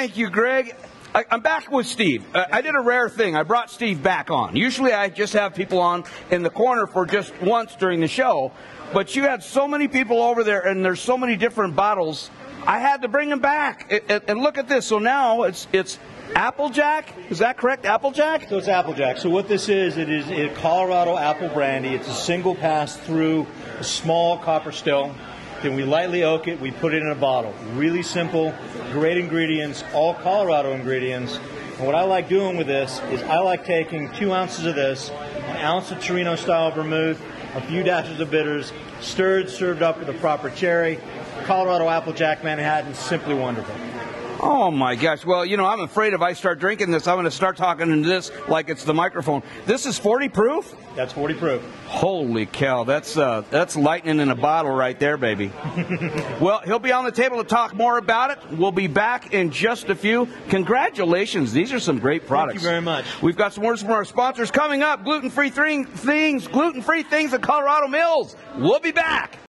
thank you, Greg. I, I'm back with Steve. Uh, I did a rare thing. I brought Steve back on. Usually I just have people on in the corner for just once during the show, but you had so many people over there and there's so many different bottles. I had to bring them back. And- and- and look at this. So now it's it's Applejack. Is that correct? Applejack? So it's Applejack. So what this is, it is a Colorado apple brandy. It's a single pass through a small copper still. Then we lightly oak it. We put it in a bottle. Really simple, great ingredients, all Colorado ingredients. And what I like doing with this is I like taking two ounces of this, an ounce of Torino style vermouth, a few dashes of bitters, stirred, served up with a proper cherry. Colorado Applejack Manhattan, simply wonderful. Oh my gosh. Well, you know, I'm afraid if I start drinking this, I'm going to start talking into this like it's the microphone. This is 40 proof? That's 40 proof. Holy cow, that's uh, that's lightning in a bottle right there, baby. well, he'll be on the table to talk more about it. We'll be back in just a few. Congratulations, these are some great products. Thank you very much. We've got some words from our sponsors coming up. Gluten-free thing, things, gluten-free things at Colorado Mills. We'll be back.